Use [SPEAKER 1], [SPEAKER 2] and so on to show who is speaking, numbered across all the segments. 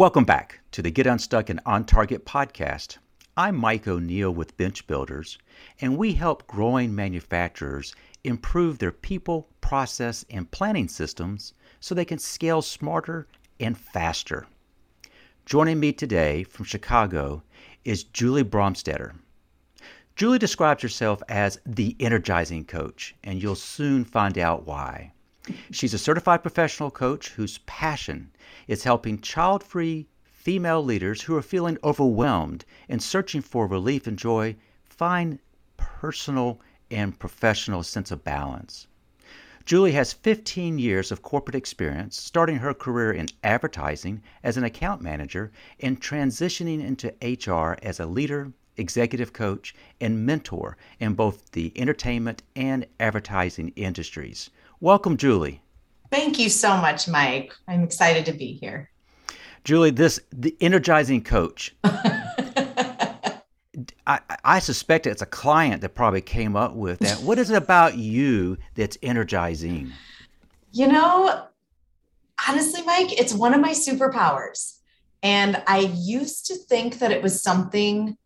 [SPEAKER 1] Welcome back to the Get Unstuck and On Target podcast. I'm Mike O'Neill with Bench Builders, and we help growing manufacturers improve their people, process, and planning systems so they can scale smarter and faster. Joining me today from Chicago is Julie Bromstetter. Julie describes herself as the energizing coach, and you'll soon find out why. She's a certified professional coach whose passion is helping child free female leaders who are feeling overwhelmed and searching for relief and joy find personal and professional sense of balance. Julie has 15 years of corporate experience, starting her career in advertising as an account manager and transitioning into HR as a leader, executive coach, and mentor in both the entertainment and advertising industries. Welcome, Julie.
[SPEAKER 2] Thank you so much, Mike. I'm excited to be here.
[SPEAKER 1] Julie, this the energizing coach. I, I suspect it's a client that probably came up with that. What is it about you that's energizing?
[SPEAKER 2] You know, honestly, Mike, it's one of my superpowers. And I used to think that it was something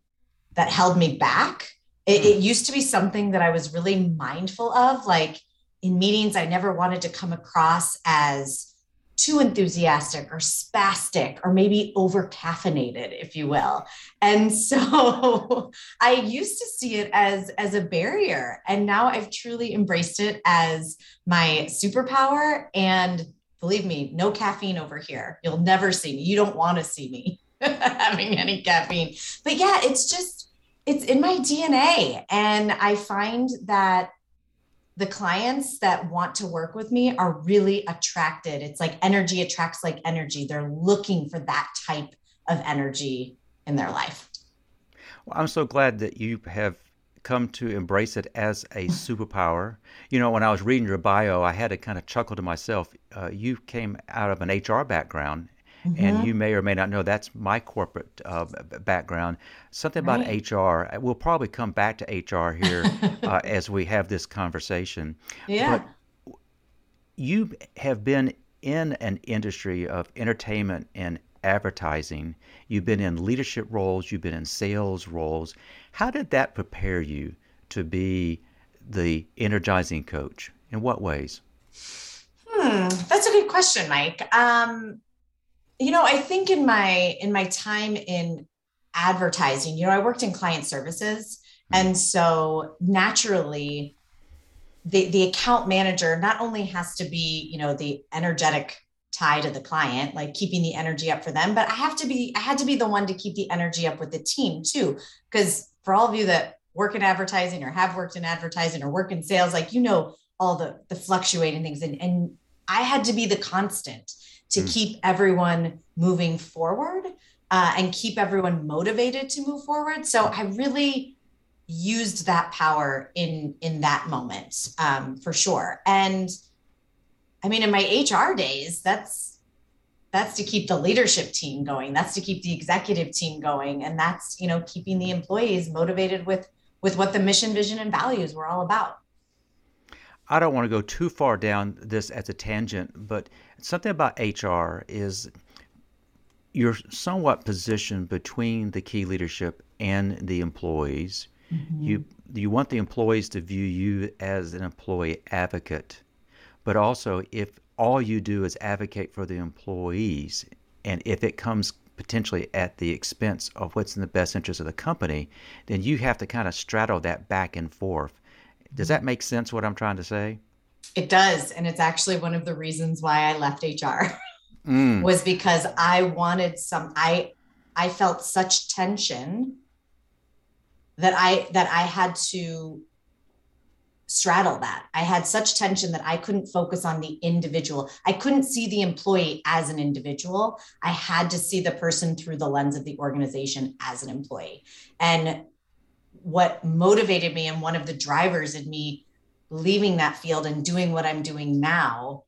[SPEAKER 2] that held me back. It, it hmm. used to be something that I was really mindful of. Like, in meetings, I never wanted to come across as too enthusiastic or spastic or maybe over caffeinated if you will. And so i used to see it as as a barrier. And now i've truly embraced it as my superpower. And believe me no caffeine over here. You'll never see me. You don't want to see me having any caffeine. But yeah it's just it's in my dna and i find that the clients that want to work with me are really attracted. It's like energy attracts like energy. They're looking for that type of energy in their life.
[SPEAKER 1] Well, I'm so glad that you have come to embrace it as a superpower. You know, when I was reading your bio, I had to kind of chuckle to myself. Uh, you came out of an HR background Mm-hmm. And you may or may not know that's my corporate uh, background. Something about right. HR. We'll probably come back to HR here uh, as we have this conversation.
[SPEAKER 2] Yeah.
[SPEAKER 1] But you have been in an industry of entertainment and advertising. You've been in leadership roles, you've been in sales roles. How did that prepare you to be the energizing coach? In what ways?
[SPEAKER 2] Hmm, that's a good question, Mike. Um, you know i think in my in my time in advertising you know i worked in client services mm-hmm. and so naturally the the account manager not only has to be you know the energetic tie to the client like keeping the energy up for them but i have to be i had to be the one to keep the energy up with the team too because for all of you that work in advertising or have worked in advertising or work in sales like you know all the the fluctuating things and and i had to be the constant to mm. keep everyone moving forward uh, and keep everyone motivated to move forward. So I really used that power in in that moment um, for sure. And I mean, in my HR days, that's that's to keep the leadership team going. That's to keep the executive team going, and that's you know keeping the employees motivated with with what the mission, vision, and values were all about.
[SPEAKER 1] I don't want to go too far down this as a tangent, but something about HR is you're somewhat positioned between the key leadership and the employees. Mm-hmm. You you want the employees to view you as an employee advocate, but also if all you do is advocate for the employees, and if it comes potentially at the expense of what's in the best interest of the company, then you have to kind of straddle that back and forth. Does that make sense what I'm trying to say?
[SPEAKER 2] It does. And it's actually one of the reasons why I left HR mm. was because I wanted some I I felt such tension that I that I had to straddle that. I had such tension that I couldn't focus on the individual. I couldn't see the employee as an individual. I had to see the person through the lens of the organization as an employee. And what motivated me and one of the drivers in me leaving that field and doing what I'm doing now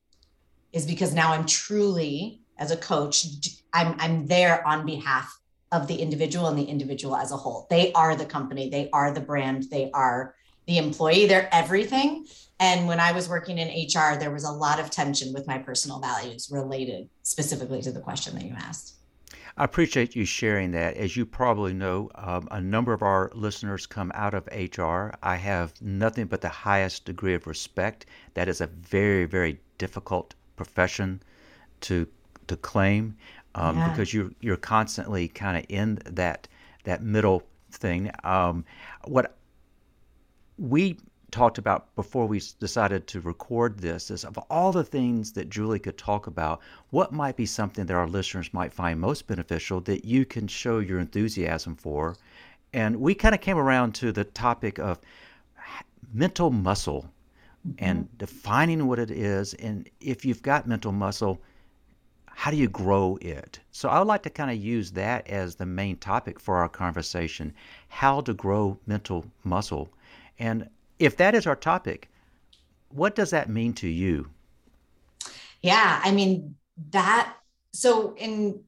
[SPEAKER 2] is because now I'm truly as a coach I'm I'm there on behalf of the individual and the individual as a whole. They are the company, they are the brand, they are the employee, they're everything. And when I was working in HR, there was a lot of tension with my personal values related specifically to the question that you asked.
[SPEAKER 1] I appreciate you sharing that. As you probably know, um, a number of our listeners come out of HR. I have nothing but the highest degree of respect. That is a very, very difficult profession to to claim um, yeah. because you're you're constantly kind of in that that middle thing. Um, what we talked about before we decided to record this is of all the things that Julie could talk about, what might be something that our listeners might find most beneficial that you can show your enthusiasm for? And we kind of came around to the topic of mental muscle mm-hmm. and defining what it is. And if you've got mental muscle, how do you grow it? So I would like to kind of use that as the main topic for our conversation how to grow mental muscle. And if that is our topic, what does that mean to you?
[SPEAKER 2] Yeah, I mean that so in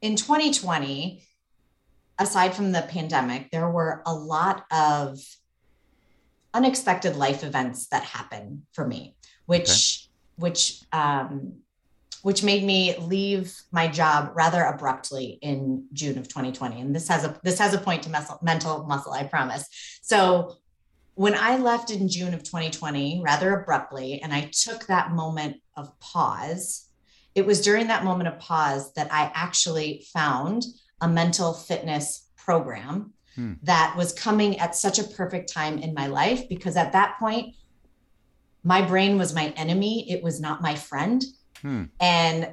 [SPEAKER 2] in 2020 aside from the pandemic there were a lot of unexpected life events that happened for me which okay. which um which made me leave my job rather abruptly in June of 2020 and this has a this has a point to muscle, mental muscle I promise so when I left in June of 2020, rather abruptly, and I took that moment of pause, it was during that moment of pause that I actually found a mental fitness program hmm. that was coming at such a perfect time in my life because at that point, my brain was my enemy, it was not my friend. Hmm. And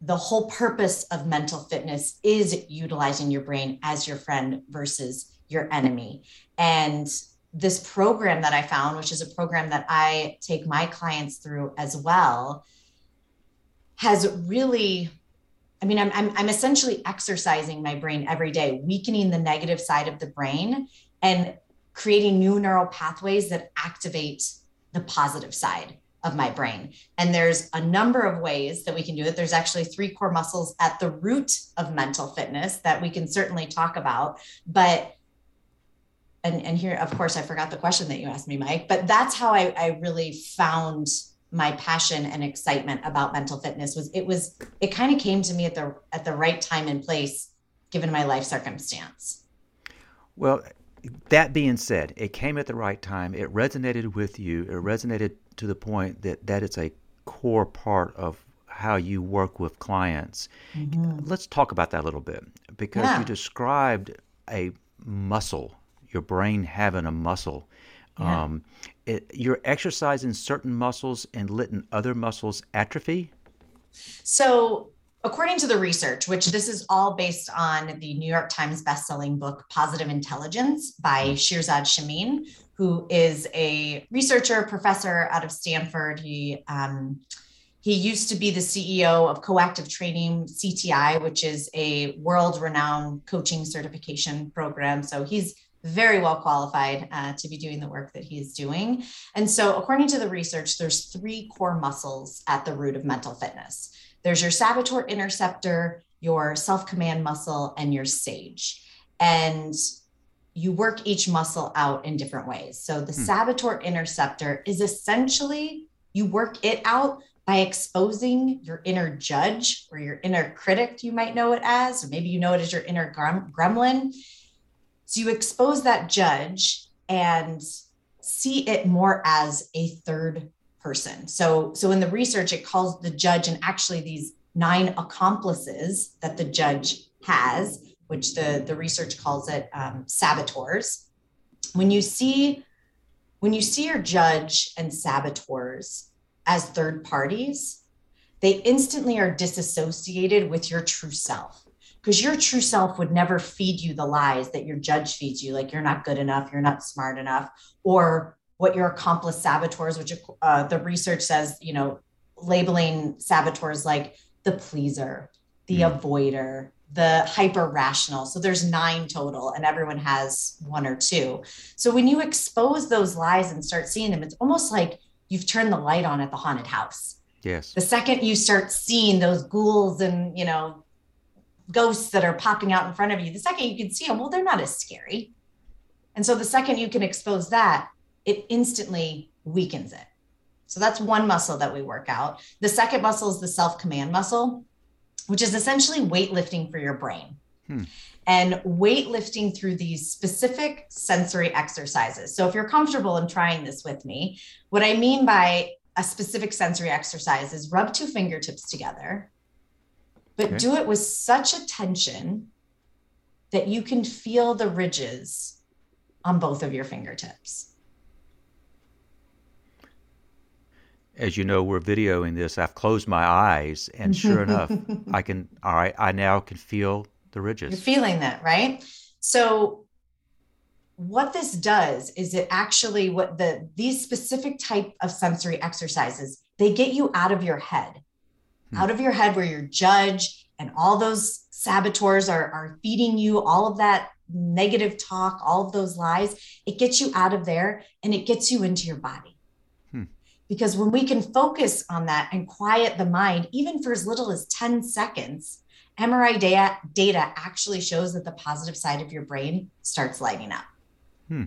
[SPEAKER 2] the whole purpose of mental fitness is utilizing your brain as your friend versus your enemy. And this program that I found, which is a program that I take my clients through as well, has really, I mean, I'm, I'm, I'm essentially exercising my brain every day, weakening the negative side of the brain and creating new neural pathways that activate the positive side of my brain. And there's a number of ways that we can do it. There's actually three core muscles at the root of mental fitness that we can certainly talk about. But and and here of course i forgot the question that you asked me mike but that's how i, I really found my passion and excitement about mental fitness was it was it kind of came to me at the at the right time and place given my life circumstance
[SPEAKER 1] well that being said it came at the right time it resonated with you it resonated to the point that that is a core part of how you work with clients mm-hmm. let's talk about that a little bit because yeah. you described a muscle your brain having a muscle. Yeah. Um, it, you're exercising certain muscles and letting other muscles atrophy.
[SPEAKER 2] So, according to the research, which this is all based on the New York Times bestselling book Positive Intelligence by mm-hmm. Shirzad Chamine, who is a researcher, professor out of Stanford. He um, he used to be the CEO of Coactive Training CTI, which is a world-renowned coaching certification program. So he's very well qualified uh, to be doing the work that he's doing. And so, according to the research, there's three core muscles at the root of mental fitness. There's your saboteur interceptor, your self-command muscle, and your sage. And you work each muscle out in different ways. So the hmm. saboteur interceptor is essentially you work it out by exposing your inner judge or your inner critic, you might know it as, or maybe you know it as your inner gremlin. So you expose that judge and see it more as a third person. So so in the research it calls the judge and actually these nine accomplices that the judge has, which the the research calls it um, saboteurs. When you see when you see your judge and saboteurs as third parties, they instantly are disassociated with your true self because your true self would never feed you the lies that your judge feeds you like you're not good enough you're not smart enough or what your accomplice saboteurs which uh, the research says you know labeling saboteurs like the pleaser the mm. avoider the hyper rational so there's nine total and everyone has one or two. So when you expose those lies and start seeing them it's almost like you've turned the light on at the haunted house.
[SPEAKER 1] Yes.
[SPEAKER 2] The second you start seeing those ghouls and you know ghosts that are popping out in front of you, the second you can see them, well, they're not as scary. And so the second you can expose that, it instantly weakens it. So that's one muscle that we work out. The second muscle is the self command muscle. which is essentially weightlifting for your brain.
[SPEAKER 1] Hmm.
[SPEAKER 2] And weightlifting through these specific sensory exercises. So, if you're comfortable in trying this with me, what I mean by a specific sensory exercise is rub two fingertips together, but
[SPEAKER 1] Okay.
[SPEAKER 2] do it with such attention that you can feel the ridges on both of your fingertips.
[SPEAKER 1] As you know, we're videoing this. I've closed my eyes, and sure enough, I can. All right, I now can feel the
[SPEAKER 2] You're
[SPEAKER 1] ridges.
[SPEAKER 2] feeling that, right? So what this does is it actually what the these specific type of sensory exercises, they get you out of your head.
[SPEAKER 1] Hmm.
[SPEAKER 2] Out of your head where your judge and all those saboteurs are, are feeding you all of that negative talk, all of those lies. It gets you out of there and it gets you into your body.
[SPEAKER 1] Hmm.
[SPEAKER 2] Because when we can focus on that and quiet the mind, even for as little as 10 seconds, MRI data, data actually shows that the positive side of your brain starts lighting up.
[SPEAKER 1] Hmm.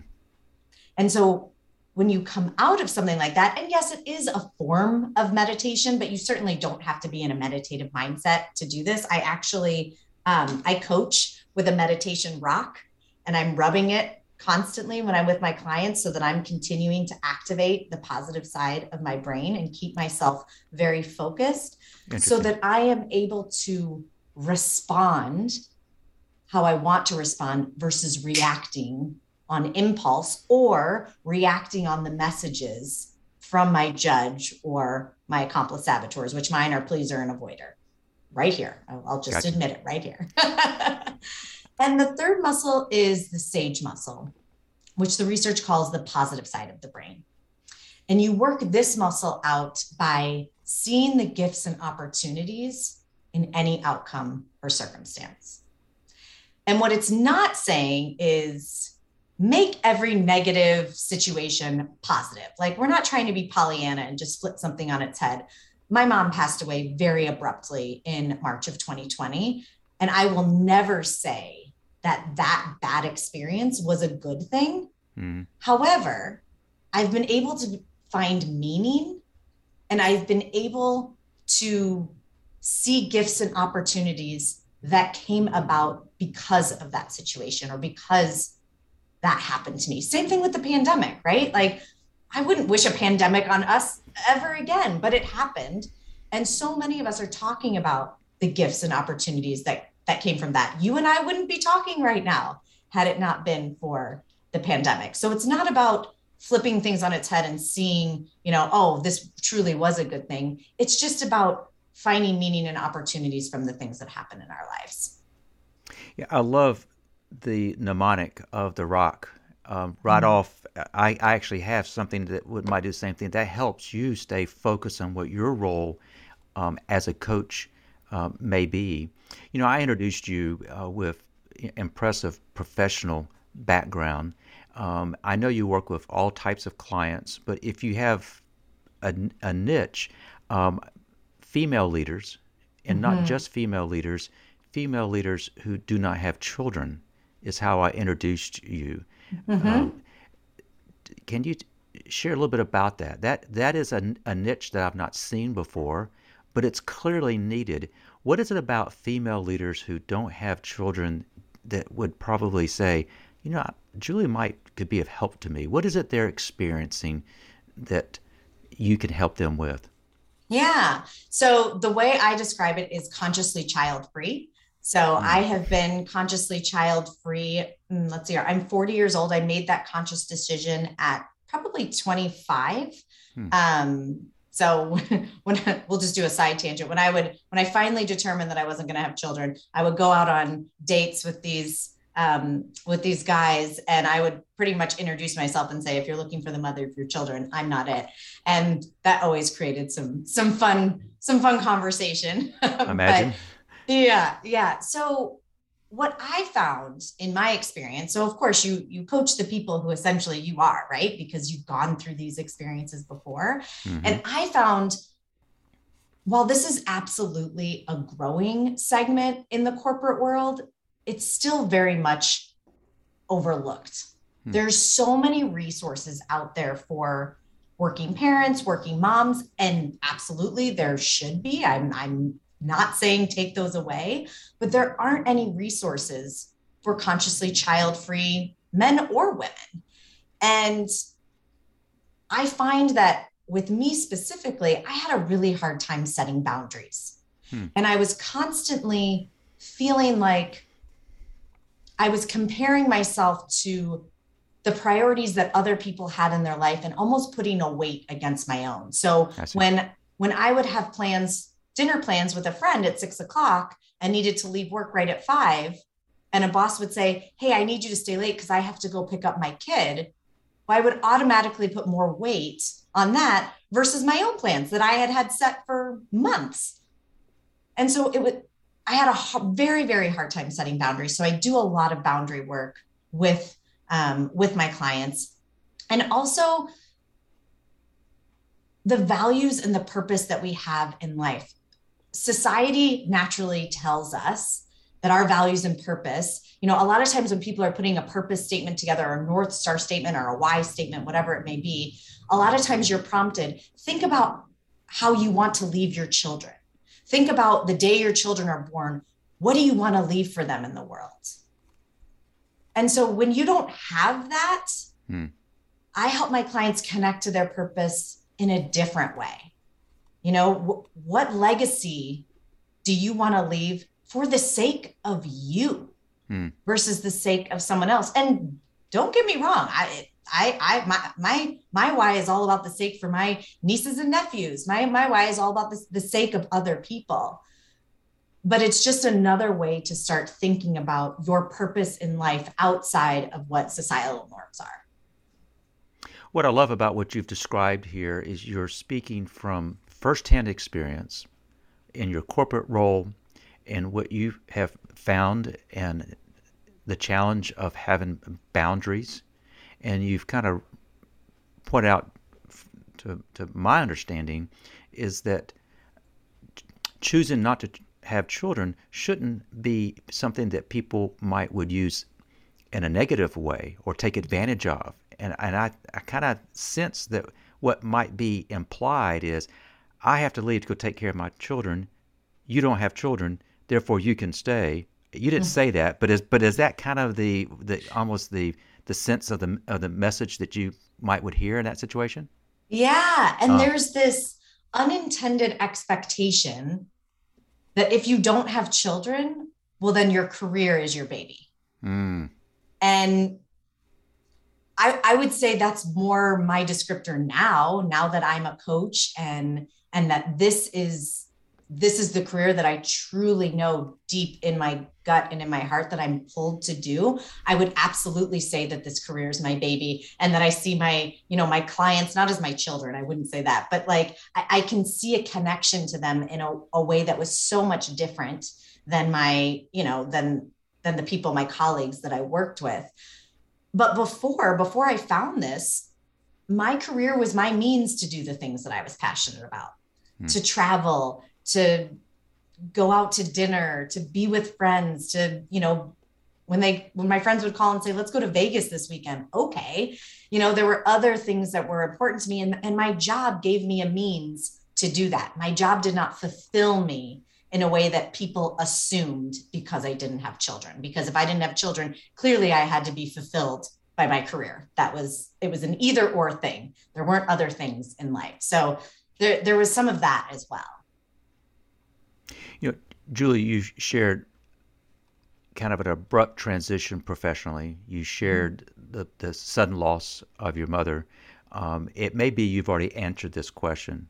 [SPEAKER 2] And so when you come out of something like that, and yes, it is a form of meditation, but you certainly don't have to be in a meditative mindset to do this. I actually, um, I coach with a meditation rock and I'm rubbing it constantly when I'm with my clients so that I'm continuing to activate the positive side of my brain and keep myself very focused so that I am able to respond how I want to respond versus reacting on impulse or reacting on the messages from my judge or my accomplice saboteurs, which mine are pleaser and avoider. Right here. I'll, just
[SPEAKER 1] Gotcha.
[SPEAKER 2] admit it right here. and the third muscle is the sage muscle, which the research calls the positive side of the brain. And you work this muscle out by seeing the gifts and opportunities in any outcome or circumstance. And what it's not saying is make every negative situation positive. Like we're not trying to be Pollyanna and just flip something on its head. My mom passed away very abruptly in March of 2020. And I will never say that that bad experience was a good thing.
[SPEAKER 1] Mhm.
[SPEAKER 2] However, I've been able to find meaning and I've been able to see gifts and opportunities that came about because of that situation or because that happened to me. Same thing with the pandemic, right? Like, I wouldn't wish a pandemic on us ever again, but it happened. And so many of us are talking about the gifts and opportunities that that came from that. You and I wouldn't be talking right now had it not been for the pandemic. So it's not about flipping things on its head and seeing, you know, oh, this truly was a good thing. It's just about finding meaning and opportunities from the things that happen in our lives.
[SPEAKER 1] Yeah, I love the mnemonic of the rock. Um, right
[SPEAKER 2] Mhm.
[SPEAKER 1] off, I, I actually have something that would might do the same thing. That helps you stay focused on what your role um, as a coach um, may be. You know, I introduced you uh, with impressive professional background. Um, I know you work with all types of clients, but if you have a, a niche, um, female leaders, and not
[SPEAKER 2] Mhm.
[SPEAKER 1] just female leaders, female leaders who do not have children is how I introduced you.
[SPEAKER 2] Mhm.
[SPEAKER 1] Um, can you share a little bit about that? That that is a, a niche that I've not seen before, but it's clearly needed. What is it about female leaders who don't have children that would probably say, you know, Julie might could be of help to me? What is it they're experiencing that you can help them with?
[SPEAKER 2] Yeah. So the way I describe it is consciously child free. So
[SPEAKER 1] Mm.
[SPEAKER 2] I have been consciously child free. Let's see, I'm 40 years old. I made that conscious decision at probably 25.
[SPEAKER 1] Hmm.
[SPEAKER 2] Um, so when we'll just do a side tangent, when I would, when I finally determined that I wasn't going to have children, I would go out on dates with these um, with these guys, and I would pretty much introduce myself and say, "If you're looking for the mother of your children, I'm not it." And that always created some some fun some fun conversation.
[SPEAKER 1] Imagine.
[SPEAKER 2] Yeah, yeah. So what I found in my experience, so of course you you coach the people who essentially you are, right? Because you've gone through these experiences before.
[SPEAKER 1] Mhm.
[SPEAKER 2] And I found while this is absolutely a growing segment in the corporate world, it's still very much overlooked.
[SPEAKER 1] Hmm.
[SPEAKER 2] There's so many resources out there for working parents, working moms, and absolutely there should be. I'm I'm not saying take those away, but there aren't any resources for consciously child free men or women. And I find that with me specifically, I had a really hard time setting boundaries. Hmm. And I was constantly feeling like I was comparing myself to the priorities that other people had in their life and almost putting a weight against my own. So when when I would have plans, dinner plans with a friend at six o'clock and needed to leave work right at five, and a boss would say, Hey, I need you to stay late because I have to go pick up my kid. Well, I would automatically put more weight on that versus my own plans that I had had set for months. And so it would, I had a very, very hard time setting boundaries. So I do a lot of boundary work with, um, with my clients. And also the values and the purpose that we have in life. Society naturally tells us that our values and purpose, you know, a lot of times when people are putting a purpose statement together, or a North Star statement, or a why statement, whatever it may be, a lot of times you're prompted think about how you want to leave your children. Think about the day your children are born. What do you want to leave for them in the world? And so when you don't have that, hmm. I help my clients connect to their purpose in a different way. You know, w- what legacy do you want to leave for the sake of you hmm. versus the sake of someone else. And don't get me wrong, I I I my my my why is all about the sake for my nieces and nephews. My my why is all about the, the sake of other people. But it's just another way to start thinking about your purpose in life outside of what societal norms are.
[SPEAKER 1] What I love about what you've described here is you're speaking from firsthand experience in your corporate role and what you have found and the challenge of having boundaries. And you've kind of pointed out, to, to my understanding, is that choosing not to have children shouldn't be something that people might would use in a negative way or take advantage of. And, and I, I kind of sense that what might be implied is I have to leave to go take care of my children. You don't have children therefore you can stay. You didn't mm-hmm. say that, but is but is that kind of the the almost the the sense of the of the message that you might would hear in that situation?
[SPEAKER 2] Yeah, and uh, there's this unintended expectation that if you don't have children, well then your career is your baby. Mm. And I, I would say that's more my descriptor now, now that I'm a coach and and that this is this is the career that I truly know deep in my gut and in my heart that I'm pulled to do, I would absolutely say that this career is my baby and that I see my, you know, my clients not as my children. I wouldn't say that, but like I, I can see a connection to them in a, a way that was so much different than my, you know, than than the people, my colleagues that I worked with. But before, before I found this, my career was my means to do the things that I was passionate about, hmm. to travel, to go out to dinner, to be with friends, to, you know, when they when my friends would call and say, let's go to Vegas this weekend. Okay. You know, there were other things that were important to me. And, and my job gave me a means to do that. My job did not fulfill me in a way that people assumed because I didn't have children. Because if I didn't have children, clearly I had to be fulfilled by my career. That was it was an either or thing. There weren't other things in life. So there, there was some of that as well.
[SPEAKER 1] You know, Julie, you shared kind of an abrupt transition professionally. You shared mm-hmm. the, the sudden loss of your mother. Um, it may be you've already answered this question,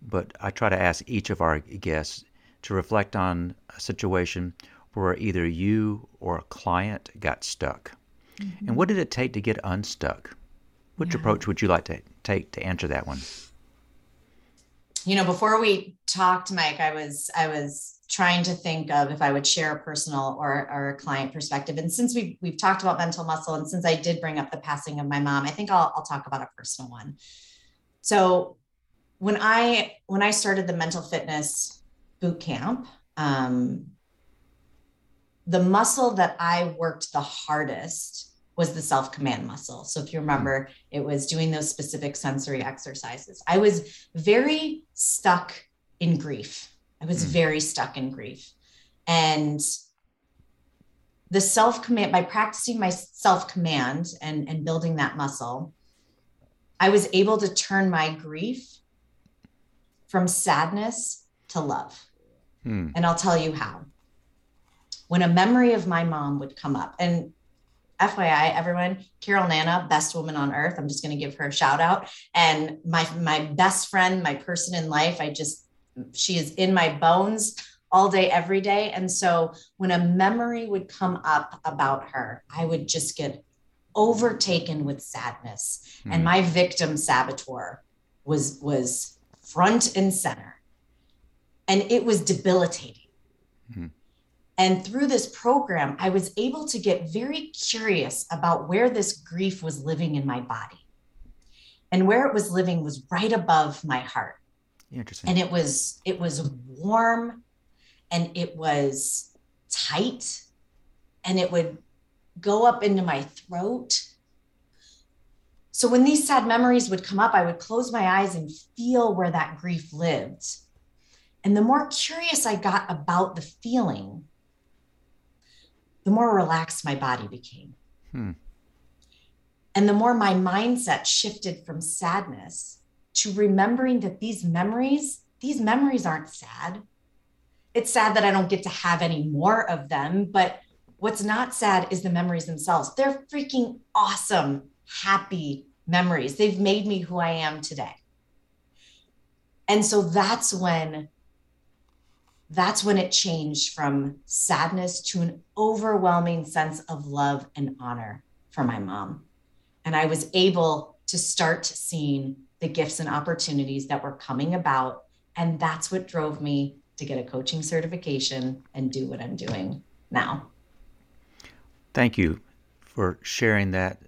[SPEAKER 1] but I try to ask each of our guests to reflect on a situation where either you or a client got stuck. Mm-hmm. And what did it take to get unstuck? Which yeah. approach would you like to take to answer that one?
[SPEAKER 2] You know, before we talked, Mike, I was I was trying to think of if I would share a personal or, or a client perspective. And since we've we've talked about mental muscle, and since I did bring up the passing of my mom, I think I'll I'll talk about a personal one. So when I when I started the mental fitness boot camp, um, the muscle that I worked the hardest was the self command muscle. So if you remember, it was doing those specific sensory exercises. I was very stuck in grief I was mm. very stuck in grief. And the self command, by practicing my self command and, and building that muscle, I was able to turn my grief from sadness to love. Hmm. And I'll tell you how. When a memory of my mom would come up, and FYI, everyone, Carol Nana, best woman on earth. I'm just going to give her a shout out. And my my best friend, my person in life, I just she is in my bones all day, every day. And so when a memory would come up about her, I would just get overtaken with sadness. Mm. And hmm. my victim saboteur was was front and center. And it was debilitating. Mm. And through this program, I was able to get very curious about where this grief was living in my body. And where it was living was right above my heart.
[SPEAKER 1] Interesting.
[SPEAKER 2] And it was it was warm and it was tight and it would go up into my throat. So when these sad memories would come up, I would close my eyes and feel where that grief lived. And the more curious I got about the feeling, the more relaxed my body became. Hmm. And the more my mindset shifted from sadness to remembering that these memories, these memories aren't sad. It's sad that I don't get to have any more of them, but what's not sad is the memories themselves. They're freaking awesome, happy memories. They've made me who I am today. And so that's when that's when it changed from sadness to an overwhelming sense of love and honor for my mom. And I was able to start seeing the gifts and opportunities that were coming about. And that's what drove me to get a coaching certification and do what I'm doing now.
[SPEAKER 1] Thank you for sharing that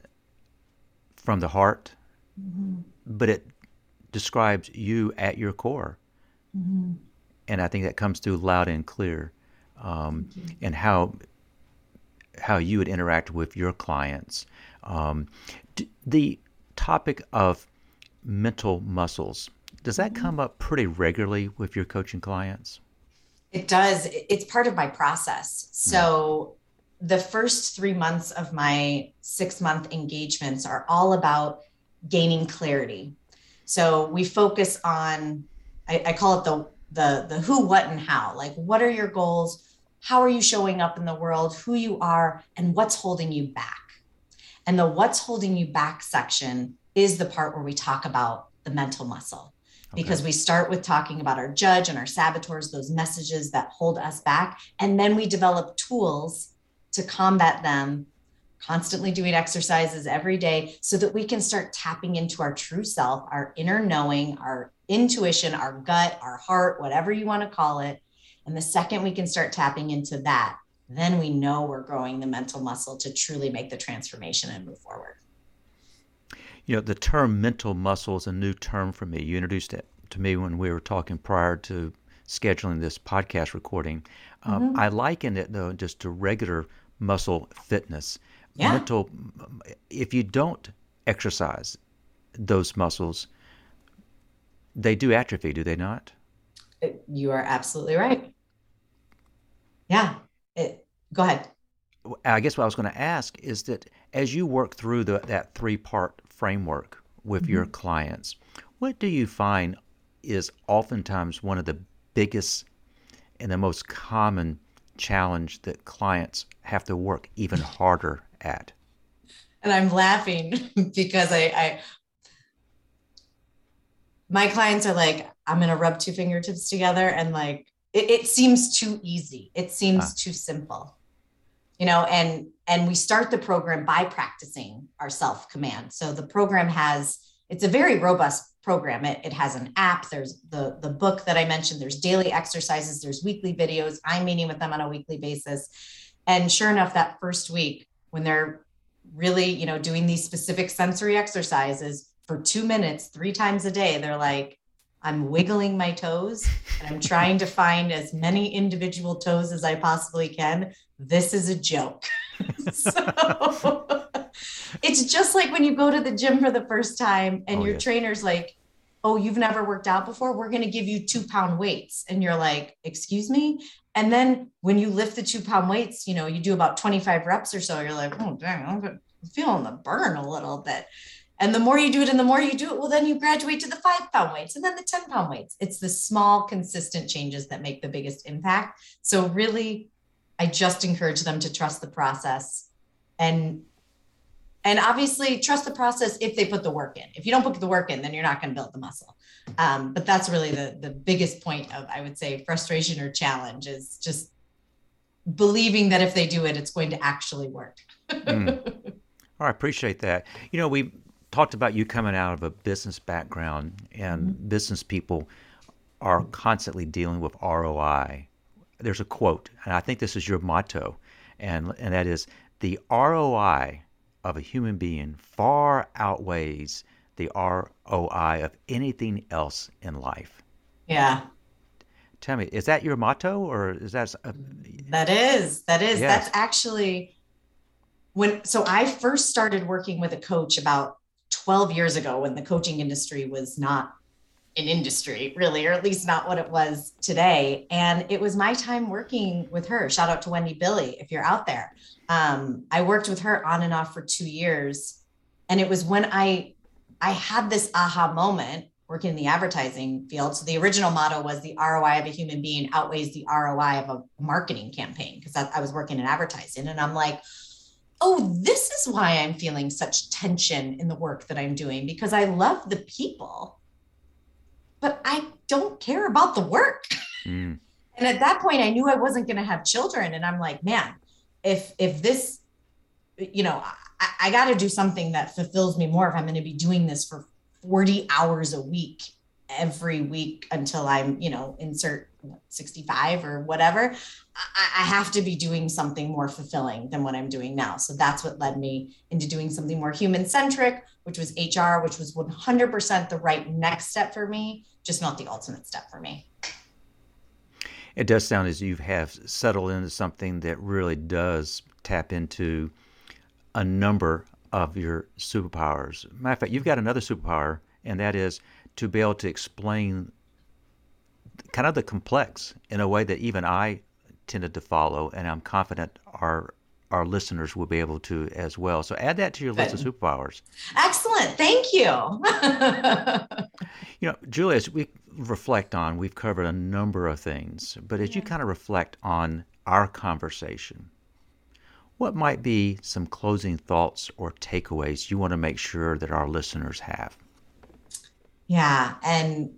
[SPEAKER 1] from the heart, mm-hmm. but it describes you at your core. Mm-hmm. And I think that comes through loud and clear, um, and how how you would interact with your clients. Um, the topic of mental muscles. Does that mm-hmm. come up pretty regularly with your coaching clients?
[SPEAKER 2] It does. It's part of my process. Hmm. So, mm. the first three months of my six month engagements are all about gaining clarity. So, we focus on, I, I call it the, the, the who, what, and how. Like, what are your goals? How are you showing up in the world? Who you are, and what's holding you back? And the what's holding you back section is the part where we talk about the mental muscle. Okay. Because we start with talking about our judge and our saboteurs, those messages that hold us back. And then we develop tools to combat them, constantly doing exercises every day so that we can start tapping into our true self, our inner knowing, our intuition, our gut, our heart, whatever you want to call it. And the second we can start tapping into that, then we know we're growing the mental muscle to truly make the transformation and move forward.
[SPEAKER 1] You know, the term mental muscle is a new term for me. You introduced it to me when we were talking prior to scheduling this podcast recording. Um, mm-hmm. I liken it though just to regular muscle fitness. Yeah. Mental, if you don't exercise those muscles, they do atrophy, do they not?
[SPEAKER 2] You are absolutely right. Yeah. It, go ahead.
[SPEAKER 1] I guess what I was going to ask is that as you work through the, that three part framework with mm-hmm. your clients, what do you find is oftentimes one of the biggest and the most common challenge that clients have to work even harder at?
[SPEAKER 2] And I'm laughing because I, I my clients are like, I'm gonna rub two fingertips together and like it, it seems too easy. It seems ah. too simple. You know and and we start the program by practicing our self command so the program has it's a very robust program. It, it has an app. There's the the book that i mentioned. There's daily exercises. There's weekly videos. I'm meeting with them on a weekly basis. And sure enough that first week when they're really you know doing these specific sensory exercises for two minutes three times a day they're like I'm wiggling my toes and I'm trying to find as many individual toes as I possibly can. This is a joke. so it's just like when you go to the gym for the first time and oh, your trainer's like, oh, you've never worked out before? We're going to give you two pound weights. And you're like, excuse me? And then when you lift the two pound weights, you know, you do about 25 reps or so, you're like, oh, dang, I'm feeling the burn a little bit. And the more you do it and the more you do it, well, then you graduate to the five pound weights and then the 10 pound weights. It's the small, consistent changes that make the biggest impact. So, really, I just encourage them to trust the process and and obviously trust the process if they put the work in. If you don't put the work in then you're not going to build the muscle. Um, but that's really the the biggest point of i would say frustration or challenge is just believing that if they do it it's going to actually work. Mm.
[SPEAKER 1] oh, i appreciate that. You know we talked about you coming out of a business background and mm-hmm. business people are constantly dealing with roi there's a quote and i think this is your motto and and that is the roi of a human being far outweighs the ROI of anything else in life.
[SPEAKER 2] Yeah.
[SPEAKER 1] Tell me, is that your motto or is that? A...
[SPEAKER 2] Uh, that is, that is, yes. that's actually when, so I first started working with a coach about 12 years ago when the coaching industry was not an industry really, or at least not what it was today. And it was my time working with her. Shout out to Wendy Billy if you're out there. Um, I worked with her on and off for two years. And it was when I I had this aha moment working in the advertising field. So the original motto was the ROI of a human being outweighs the ROI of a marketing campaign because I, I was working in advertising. And I'm like, oh, this is why I'm feeling such tension in the work that I'm doing because I love the people, but I don't care about the work. Mm. And at that point, I knew I wasn't going to have children. And I'm like, man, if if this you know i, I got to do something that fulfills me more if i'm going to be doing this for 40 hours a week every week until i'm you know insert 65 or whatever I, I have to be doing something more fulfilling than what i'm doing now so that's what led me into doing something more human centric which was hr which was 100% the right next step for me just not the ultimate step for me
[SPEAKER 1] it does sound as you have settled into something that really does tap into a number of your superpowers. Matter of fact, you've got another superpower, and that is to be able to explain kind of the complex in a way that even I tended to follow, and I'm confident our our listeners will be able to as well. So add that to your Good. list of superpowers.
[SPEAKER 2] Excellent. Thank you.
[SPEAKER 1] you know, Julia, as we reflect on, we've covered a number of things, but as yeah. you kind of reflect on our conversation, what might be some closing thoughts or takeaways you want to make sure that our listeners have?
[SPEAKER 2] Yeah. And,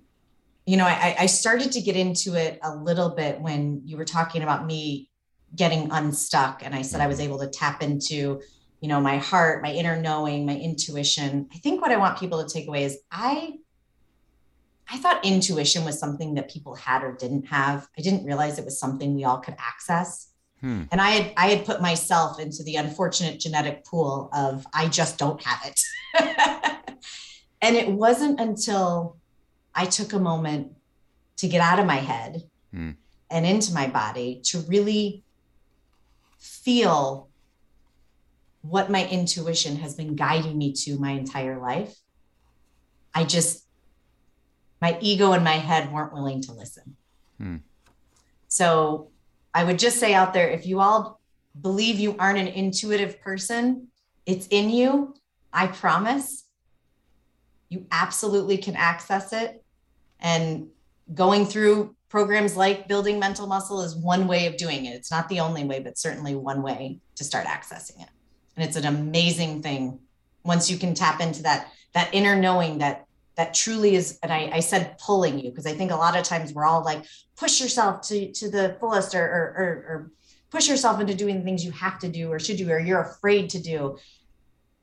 [SPEAKER 2] you know, I, I started to get into it a little bit when you were talking about me getting unstuck. And I said I was mm-hmm. able to tap into, you know, my heart, my inner knowing, my intuition. I think what I want people to take away is I I thought intuition was something that people had or didn't have. I didn't realize it was something we all could access. Hmm. And I had I had put myself into the unfortunate genetic pool of I just don't have it. and it wasn't until I took a moment to get out of my head hmm. and into my body to really feel what my intuition has been guiding me to my entire life. I just my ego and my head weren't willing to listen. Hmm. So I would just say out there if you all believe you aren't an intuitive person, it's in you. I promise. You absolutely can access it. And going through programs like building mental muscle is one way of doing it. It's not the only way, but certainly one way to start accessing it. And it's an amazing thing once you can tap into that that inner knowing that that truly is and I, I said pulling you because I think a lot of times we're all like push yourself to to the fullest or, or, or, or push yourself into doing things you have to do or should do or you're afraid to do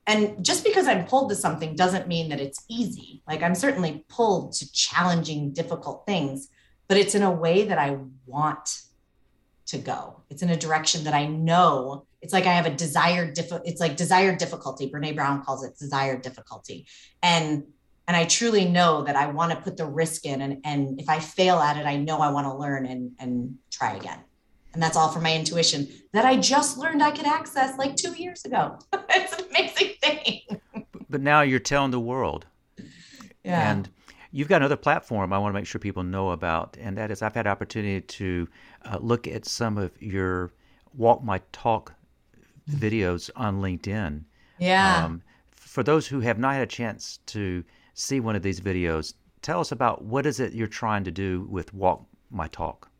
[SPEAKER 2] and just because i'm pulled to something doesn't mean that it's easy like i'm certainly pulled to challenging difficult things but it's in a way that i want to go. It's in a direction that i know. It's like i have a desired diff- it's like desired difficulty. Brené Brown calls it desired difficulty. And and i truly know that i want to put the risk in and, and if i fail at it i know i want to learn and, and try again. And that's all for my intuition that i just learned i could access like two years ago. It's an amazing thing.
[SPEAKER 1] But now you're telling the world.
[SPEAKER 2] Yeah.
[SPEAKER 1] And You've got another platform I want to make sure people know about, and that is I've had opportunity to uh, look at some of your Walk My Talk videos on LinkedIn.
[SPEAKER 2] Yeah. Um,
[SPEAKER 1] for those who have not had a chance to see one of these videos, tell us about what is it you're trying to do with Walk My Talk.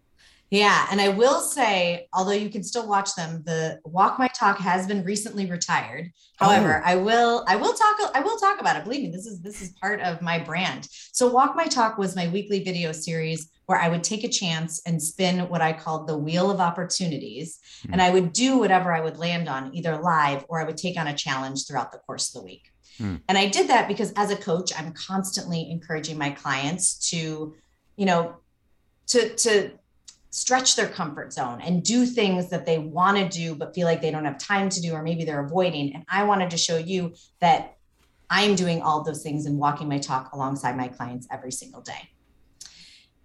[SPEAKER 2] Yeah, and I will say, although you can still watch them, the Walk My Talk has been recently retired. However, oh. I will I will talk I will talk about it. Believe me, this is this is part of my brand. So Walk My Talk was my weekly video series where I would take a chance and spin what I called the wheel of opportunities, mm-hmm. and I would do whatever I would land on, either live or I would take on a challenge throughout the course of the week. Mm. And I did that because as a coach, I'm constantly encouraging my clients to, you know, to to stretch their comfort zone and do things that they want to do but feel like they don't have time to do or maybe they're avoiding. And i wanted to show you that i'm doing all those things and walking my talk alongside my clients every single day.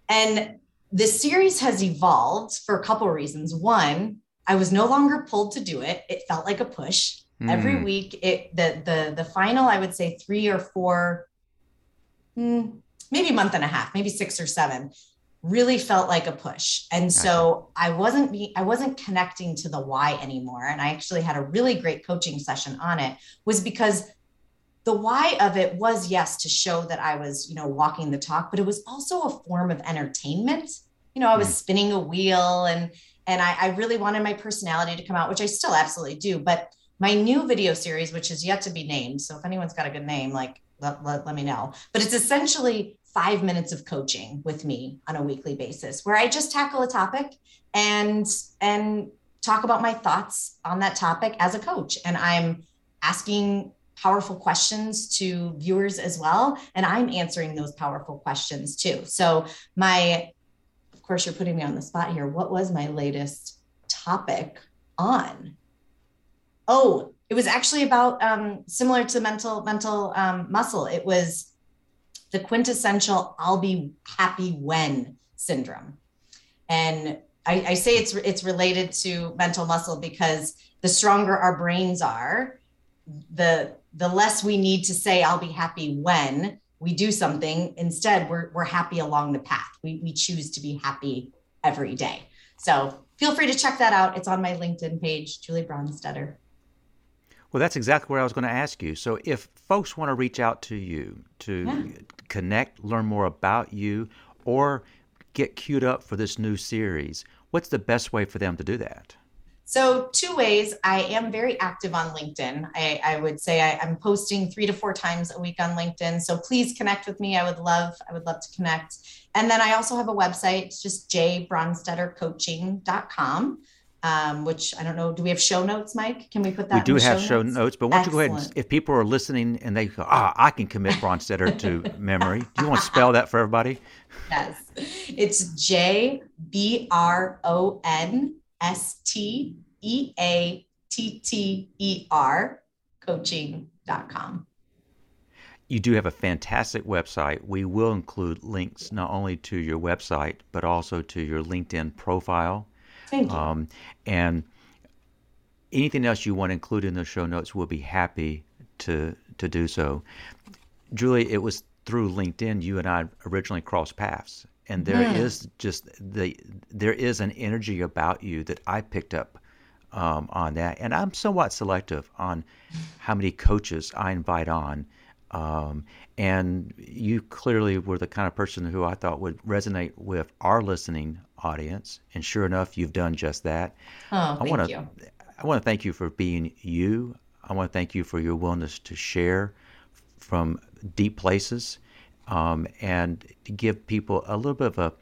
[SPEAKER 2] And this series has evolved for a couple of reasons. One i was no longer pulled to do it. It felt like a push. Mm. every week it the the the final i would say three or four hmm, maybe a month and a half maybe six or seven really felt like a push. And so i wasn't be, i wasn't connecting to the why anymore. And i actually had a really great coaching session on it was because the why of it was yes to show that i was you know walking the talk but it was also a form of entertainment. You know i was mm. spinning a wheel and and I, I really wanted my personality to come out which i still absolutely do. But my new video series which is yet to be named so if anyone's got a good name like let, let, let me know. But it's essentially five minutes of coaching with me on a weekly basis where I just tackle a topic and and talk about my thoughts on that topic as a coach. And I'm asking powerful questions to viewers as well. And I'm answering those powerful questions too. So my of course you're putting me on the spot here. What was my latest topic on? Oh, it was actually about um, similar to mental mental um, muscle. It was the quintessential I'll be happy when syndrome. And I, I, say it's it's related to mental muscle because the stronger our brains are, the the less we need to say I'll be happy when we do something. Instead, we're we're happy along the path. We we choose to be happy every day. So feel free to check that out. It's on my LinkedIn page, Julie Bronsteatter.
[SPEAKER 1] Well, that's exactly what I was going to ask you. So, if folks want to reach out to you to yeah. connect, learn more about you, or get queued up for this new series, what's the best way for them to do that?
[SPEAKER 2] So, two ways. I am very active on LinkedIn. I, I would say I, am posting three to four times a week on LinkedIn. So please connect with me. I would love, I would love to connect. And then I also have a website. It's just jbronsteattercoaching.com um, which I don't know. Do we have show notes, Mike? Can we put that?
[SPEAKER 1] We do have show notes? notes, but why don't you go ahead and, if people are listening and they go, ah, I can commit Bronsteatter to memory. Do you want to spell that for everybody?
[SPEAKER 2] Yes, it's J B R O N S T E A T T E R coaching.com.
[SPEAKER 1] You do have a fantastic website. We will include links not only to your website, but also to your LinkedIn profile
[SPEAKER 2] Thank you. Um,
[SPEAKER 1] and anything else you want to include in the show notes, we'll be happy to to do so. Julie, it was through LinkedIn you and I originally crossed paths, and there yeah. is just the there is an energy about you that I picked up um, on that, and I'm somewhat selective on how many coaches I invite on. Um, and you clearly were the kind of person who I thought would resonate with our listening audience. And sure enough, you've done just that.
[SPEAKER 2] Oh, I want to
[SPEAKER 1] I want to thank you for being you. I want to thank you for your willingness to share from deep places um, and to give people a little bit of a,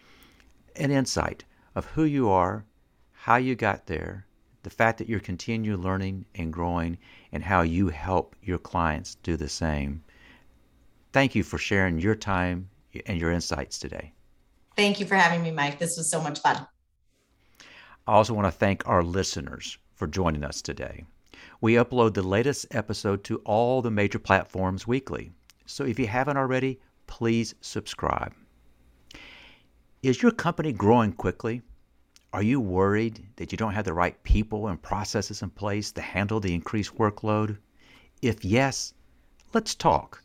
[SPEAKER 1] an insight of who you are, how you got there, the fact that you're continuing learning and growing, and how you help your clients do the same. Thank you for sharing your time and your insights today.
[SPEAKER 2] Thank you for having me, Mike. This was so much fun.
[SPEAKER 1] I also want to thank our listeners for joining us today. We upload the latest episode to all the major platforms weekly. So if you haven't already, please subscribe. Is your company growing quickly? Are you worried that you don't have the right people and processes in place to handle the increased workload? If yes, let's talk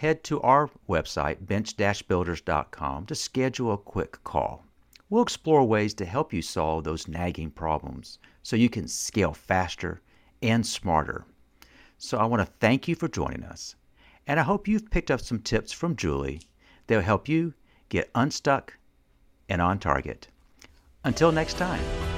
[SPEAKER 1] head to our website, bench-builders.com, to schedule a quick call. We'll explore ways to help you solve those nagging problems so you can scale faster and smarter. So I want to thank you for joining us, and I hope you've picked up some tips from Julie that will help you get unstuck and on target. Until next time.